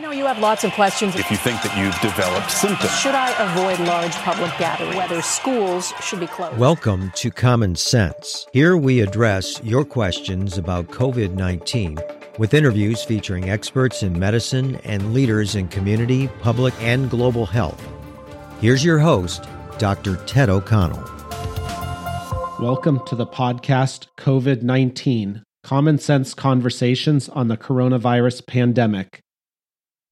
We know you have lots of questions. If you think that you've developed symptoms, should I avoid large public gatherings? Whether schools should be closed? Welcome to Common Sense. Here we address your questions about COVID 19 with interviews featuring experts in medicine and leaders in community, public, and global health. Here's your host, Dr. Ted O'Connell. Welcome to the podcast COVID 19 Common Sense Conversations on the Coronavirus Pandemic.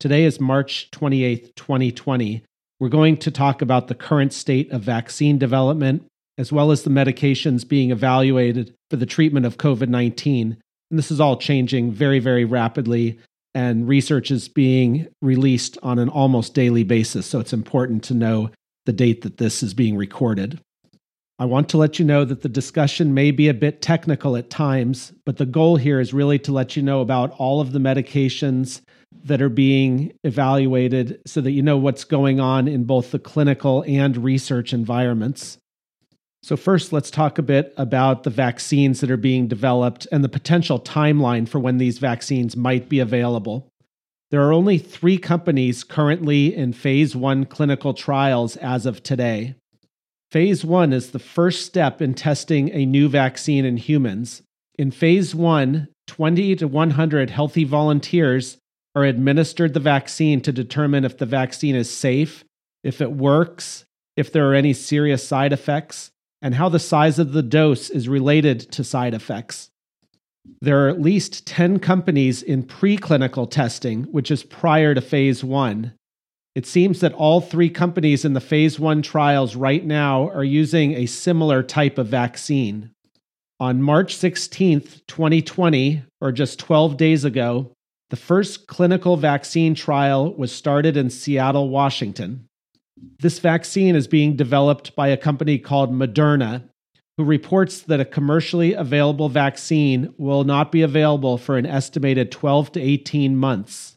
Today is March 28th, 2020. We're going to talk about the current state of vaccine development, as well as the medications being evaluated for the treatment of COVID 19. And this is all changing very, very rapidly, and research is being released on an almost daily basis. So it's important to know the date that this is being recorded. I want to let you know that the discussion may be a bit technical at times, but the goal here is really to let you know about all of the medications that are being evaluated so that you know what's going on in both the clinical and research environments. So, first, let's talk a bit about the vaccines that are being developed and the potential timeline for when these vaccines might be available. There are only three companies currently in phase one clinical trials as of today. Phase one is the first step in testing a new vaccine in humans. In phase one, 20 to 100 healthy volunteers are administered the vaccine to determine if the vaccine is safe, if it works, if there are any serious side effects, and how the size of the dose is related to side effects. There are at least 10 companies in preclinical testing, which is prior to phase one. It seems that all three companies in the phase one trials right now are using a similar type of vaccine. On March 16th, 2020, or just 12 days ago, the first clinical vaccine trial was started in Seattle, Washington. This vaccine is being developed by a company called Moderna, who reports that a commercially available vaccine will not be available for an estimated 12 to 18 months.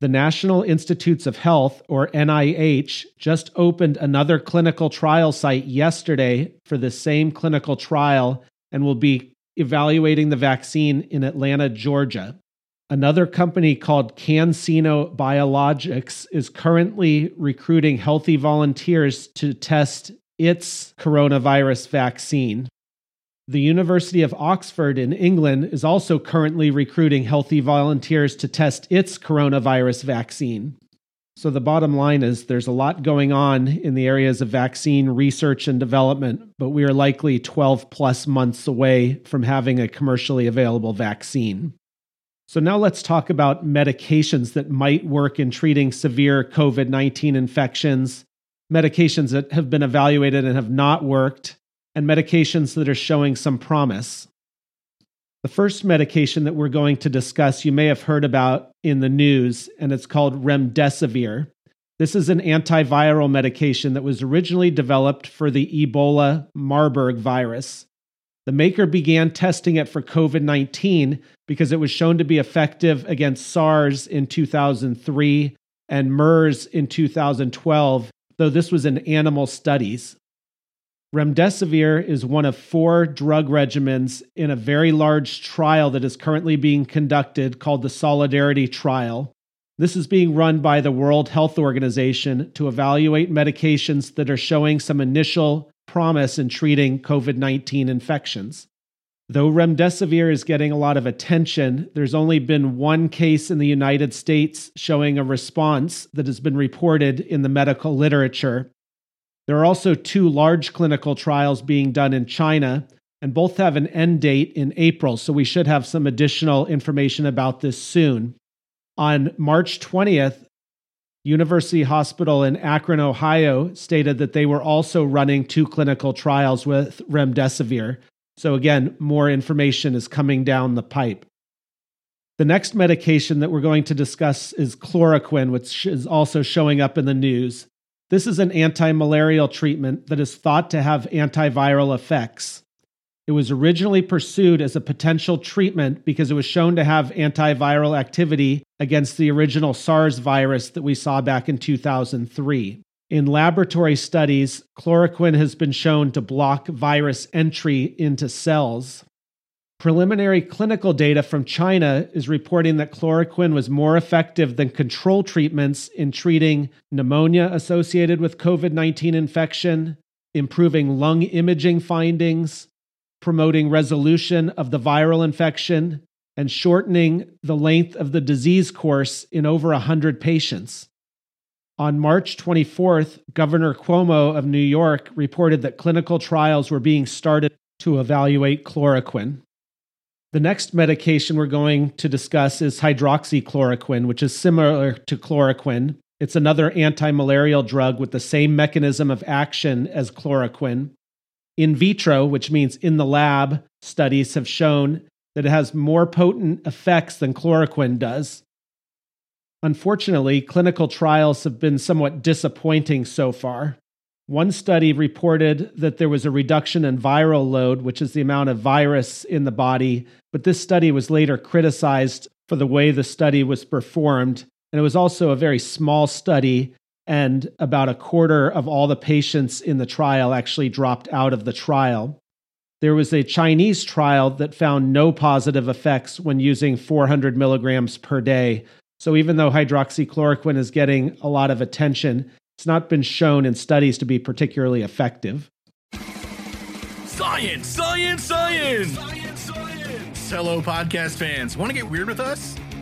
The National Institutes of Health, or NIH, just opened another clinical trial site yesterday for the same clinical trial and will be evaluating the vaccine in Atlanta, Georgia. Another company called CanSino Biologics is currently recruiting healthy volunteers to test its coronavirus vaccine. The University of Oxford in England is also currently recruiting healthy volunteers to test its coronavirus vaccine. So, the bottom line is there's a lot going on in the areas of vaccine research and development, but we are likely 12 plus months away from having a commercially available vaccine. So, now let's talk about medications that might work in treating severe COVID 19 infections, medications that have been evaluated and have not worked, and medications that are showing some promise. The first medication that we're going to discuss, you may have heard about in the news, and it's called remdesivir. This is an antiviral medication that was originally developed for the Ebola Marburg virus. The maker began testing it for COVID 19 because it was shown to be effective against SARS in 2003 and MERS in 2012, though this was in animal studies. Remdesivir is one of four drug regimens in a very large trial that is currently being conducted called the Solidarity Trial. This is being run by the World Health Organization to evaluate medications that are showing some initial promise in treating COVID 19 infections. Though remdesivir is getting a lot of attention, there's only been one case in the United States showing a response that has been reported in the medical literature. There are also two large clinical trials being done in China, and both have an end date in April, so we should have some additional information about this soon. On March 20th, University Hospital in Akron, Ohio stated that they were also running two clinical trials with remdesivir. So, again, more information is coming down the pipe. The next medication that we're going to discuss is chloroquine, which is also showing up in the news. This is an anti malarial treatment that is thought to have antiviral effects. It was originally pursued as a potential treatment because it was shown to have antiviral activity against the original SARS virus that we saw back in 2003. In laboratory studies, chloroquine has been shown to block virus entry into cells. Preliminary clinical data from China is reporting that chloroquine was more effective than control treatments in treating pneumonia associated with COVID 19 infection, improving lung imaging findings, promoting resolution of the viral infection, and shortening the length of the disease course in over 100 patients. On March 24th, Governor Cuomo of New York reported that clinical trials were being started to evaluate chloroquine. The next medication we're going to discuss is hydroxychloroquine, which is similar to chloroquine. It's another anti malarial drug with the same mechanism of action as chloroquine. In vitro, which means in the lab, studies have shown that it has more potent effects than chloroquine does. Unfortunately, clinical trials have been somewhat disappointing so far. One study reported that there was a reduction in viral load, which is the amount of virus in the body, but this study was later criticized for the way the study was performed. And it was also a very small study, and about a quarter of all the patients in the trial actually dropped out of the trial. There was a Chinese trial that found no positive effects when using 400 milligrams per day. So even though hydroxychloroquine is getting a lot of attention, it's not been shown in studies to be particularly effective. Science, science, science! Science, science! Hello, podcast fans. Want to get weird with us?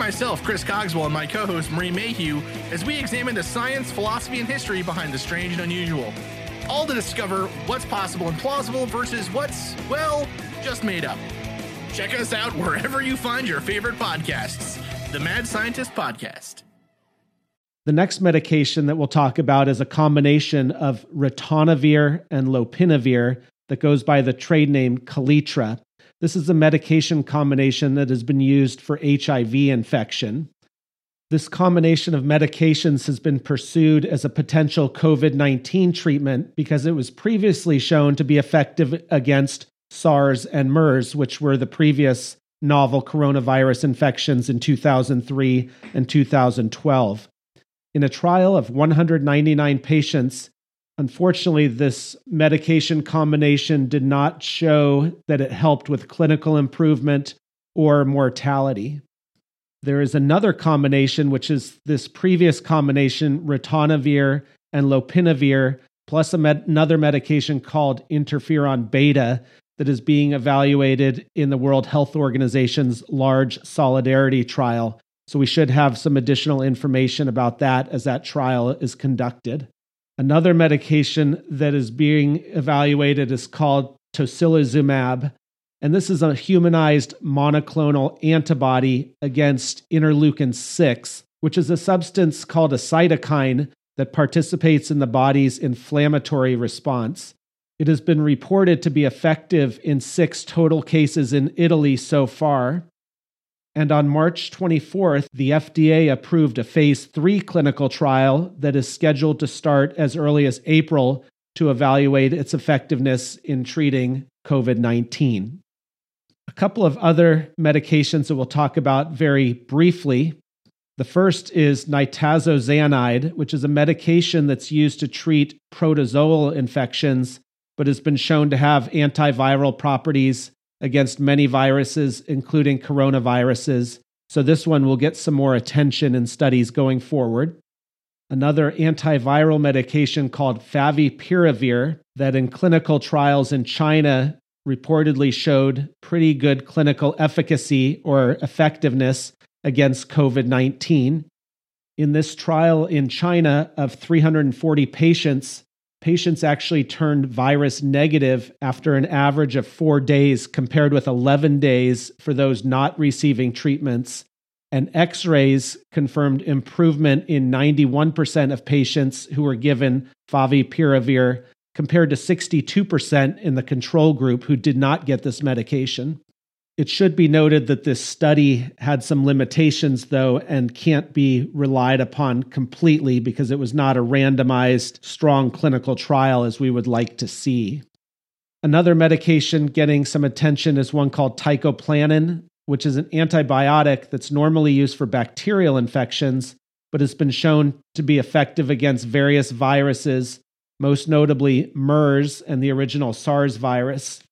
Myself, Chris Cogswell, and my co host, Marie Mayhew, as we examine the science, philosophy, and history behind the strange and unusual. All to discover what's possible and plausible versus what's, well, just made up. Check us out wherever you find your favorite podcasts. The Mad Scientist Podcast. The next medication that we'll talk about is a combination of ritonavir and lopinavir that goes by the trade name Kaletra. This is a medication combination that has been used for HIV infection. This combination of medications has been pursued as a potential COVID 19 treatment because it was previously shown to be effective against SARS and MERS, which were the previous novel coronavirus infections in 2003 and 2012. In a trial of 199 patients, Unfortunately, this medication combination did not show that it helped with clinical improvement or mortality. There is another combination, which is this previous combination, ritonavir and lopinavir, plus med- another medication called interferon beta, that is being evaluated in the World Health Organization's large solidarity trial. So we should have some additional information about that as that trial is conducted. Another medication that is being evaluated is called tocilizumab, and this is a humanized monoclonal antibody against interleukin 6, which is a substance called a cytokine that participates in the body's inflammatory response. It has been reported to be effective in six total cases in Italy so far. And on March 24th, the FDA approved a phase three clinical trial that is scheduled to start as early as April to evaluate its effectiveness in treating COVID 19. A couple of other medications that we'll talk about very briefly. The first is nitazoxanide, which is a medication that's used to treat protozoal infections, but has been shown to have antiviral properties against many viruses, including coronaviruses. So, this one will get some more attention in studies going forward. Another antiviral medication called favipiravir, that in clinical trials in China reportedly showed pretty good clinical efficacy or effectiveness against COVID 19. In this trial in China of 340 patients, patients actually turned virus negative after an average of four days, compared with 11 days for those not receiving treatments. And x rays confirmed improvement in 91% of patients who were given favipiravir, compared to 62% in the control group who did not get this medication. It should be noted that this study had some limitations, though, and can't be relied upon completely because it was not a randomized, strong clinical trial as we would like to see. Another medication getting some attention is one called teicoplanin, which is an antibiotic that's normally used for bacterial infections, but has been shown to be effective against various viruses, most notably MERS and the original SARS virus.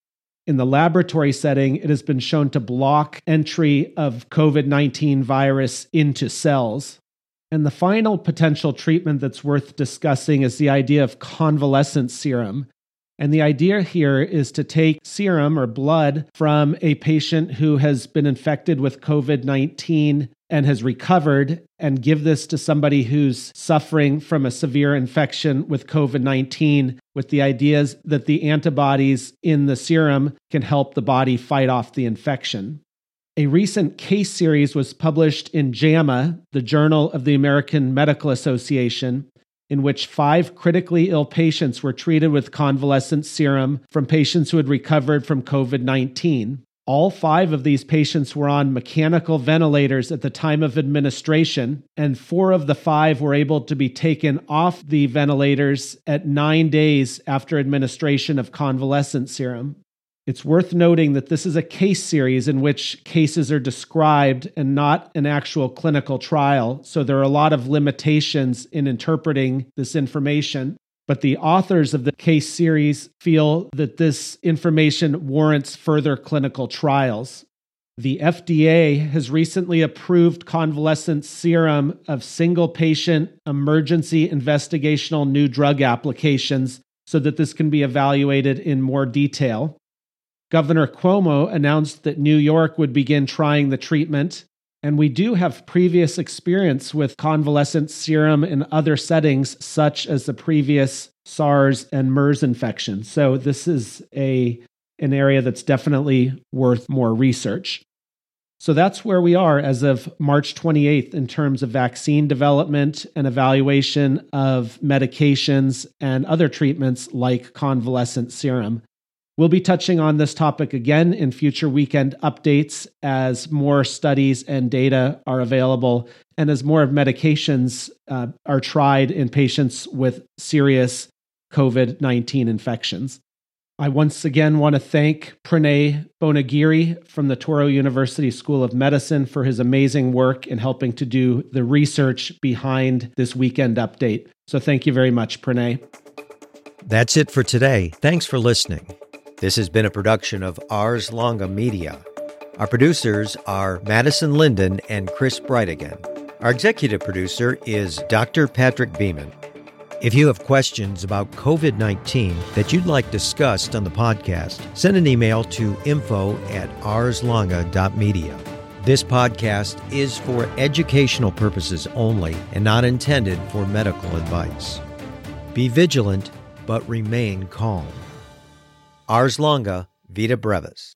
In the laboratory setting, it has been shown to block entry of COVID 19 virus into cells. And the final potential treatment that's worth discussing is the idea of convalescent serum. And the idea here is to take serum or blood from a patient who has been infected with COVID 19 and has recovered and give this to somebody who's suffering from a severe infection with COVID 19 with the ideas that the antibodies in the serum can help the body fight off the infection. A recent case series was published in JAMA, the Journal of the American Medical Association, in which five critically ill patients were treated with convalescent serum from patients who had recovered from COVID 19. All five of these patients were on mechanical ventilators at the time of administration, and four of the five were able to be taken off the ventilators at nine days after administration of convalescent serum. It's worth noting that this is a case series in which cases are described and not an actual clinical trial, so there are a lot of limitations in interpreting this information. But the authors of the case series feel that this information warrants further clinical trials. The FDA has recently approved convalescent serum of single patient emergency investigational new drug applications so that this can be evaluated in more detail. Governor Cuomo announced that New York would begin trying the treatment and we do have previous experience with convalescent serum in other settings, such as the previous SARS and MERS infection. So this is a an area that's definitely worth more research. So that's where we are as of March 28th in terms of vaccine development and evaluation of medications and other treatments like convalescent serum. We'll be touching on this topic again in future weekend updates as more studies and data are available and as more medications uh, are tried in patients with serious COVID 19 infections. I once again want to thank Pranay Bonagiri from the Touro University School of Medicine for his amazing work in helping to do the research behind this weekend update. So thank you very much, Pranay. That's it for today. Thanks for listening. This has been a production of Ars Longa Media. Our producers are Madison Linden and Chris Brightigan. Our executive producer is Dr. Patrick Beeman. If you have questions about COVID 19 that you'd like discussed on the podcast, send an email to info at arslonga.media. This podcast is for educational purposes only and not intended for medical advice. Be vigilant, but remain calm. Ars longa, vita brevis.